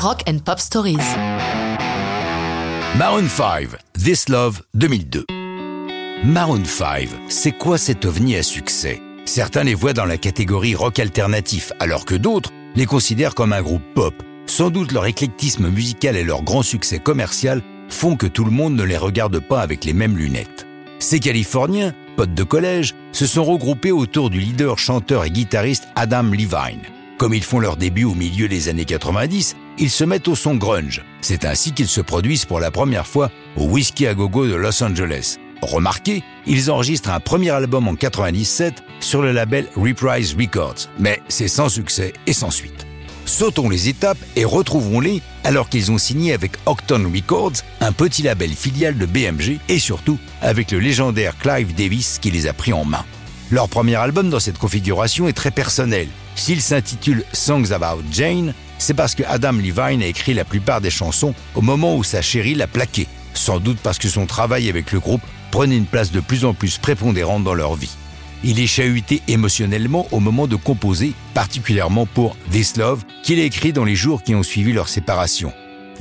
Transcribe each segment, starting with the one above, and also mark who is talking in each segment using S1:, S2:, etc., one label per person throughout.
S1: Rock and Pop Stories.
S2: Maroon 5, This Love 2002. Maroon 5, c'est quoi cet ovni à succès? Certains les voient dans la catégorie rock alternatif, alors que d'autres les considèrent comme un groupe pop. Sans doute leur éclectisme musical et leur grand succès commercial font que tout le monde ne les regarde pas avec les mêmes lunettes. Ces Californiens, potes de collège, se sont regroupés autour du leader, chanteur et guitariste Adam Levine. Comme ils font leur début au milieu des années 90, ils se mettent au son grunge. C'est ainsi qu'ils se produisent pour la première fois au Whiskey à Gogo de Los Angeles. Remarquez, ils enregistrent un premier album en 97 sur le label Reprise Records, mais c'est sans succès et sans suite. Sautons les étapes et retrouvons-les alors qu'ils ont signé avec Octon Records, un petit label filial de BMG, et surtout avec le légendaire Clive Davis qui les a pris en main. Leur premier album dans cette configuration est très personnel. S'il s'intitule Songs About Jane, c'est parce que Adam Levine a écrit la plupart des chansons au moment où sa chérie l'a plaqué, sans doute parce que son travail avec le groupe prenait une place de plus en plus prépondérante dans leur vie. Il est chahuté émotionnellement au moment de composer, particulièrement pour This Love, qu'il a écrit dans les jours qui ont suivi leur séparation.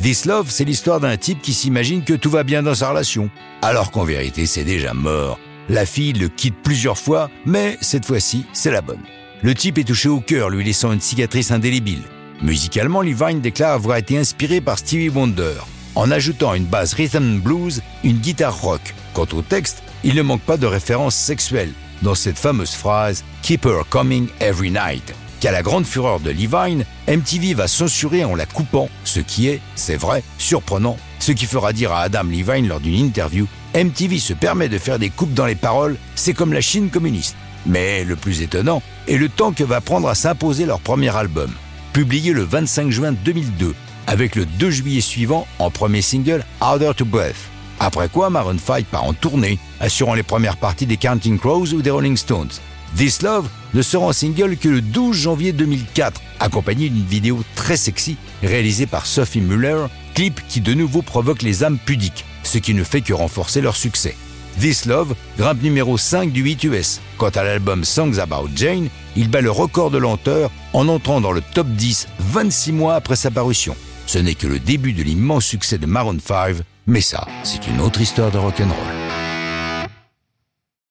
S2: This Love, c'est l'histoire d'un type qui s'imagine que tout va bien dans sa relation, alors qu'en vérité c'est déjà mort. La fille le quitte plusieurs fois, mais cette fois-ci, c'est la bonne. Le type est touché au cœur, lui laissant une cicatrice indélébile. Musicalement, Levine déclare avoir été inspiré par Stevie Wonder, en ajoutant une base rhythm blues, une guitare rock. Quant au texte, il ne manque pas de références sexuelles dans cette fameuse phrase Keep her coming every night. Qu'à la grande fureur de Levine, MTV va censurer en la coupant, ce qui est, c'est vrai, surprenant, ce qui fera dire à Adam Levine lors d'une interview MTV se permet de faire des coupes dans les paroles, c'est comme la Chine communiste. Mais le plus étonnant est le temps que va prendre à s'imposer leur premier album, publié le 25 juin 2002, avec le 2 juillet suivant en premier single Harder to Breath. Après quoi, Maroon 5 part en tournée, assurant les premières parties des Counting Crows ou des Rolling Stones. This Love ne sera en single que le 12 janvier 2004, accompagné d'une vidéo très sexy réalisée par Sophie Muller, clip qui de nouveau provoque les âmes pudiques ce qui ne fait que renforcer leur succès. This Love grimpe numéro 5 du 8 US. Quant à l'album Songs About Jane, il bat le record de lenteur en entrant dans le top 10 26 mois après sa parution. Ce n'est que le début de l'immense succès de Maroon 5, mais ça, c'est une autre histoire de rock'n'roll.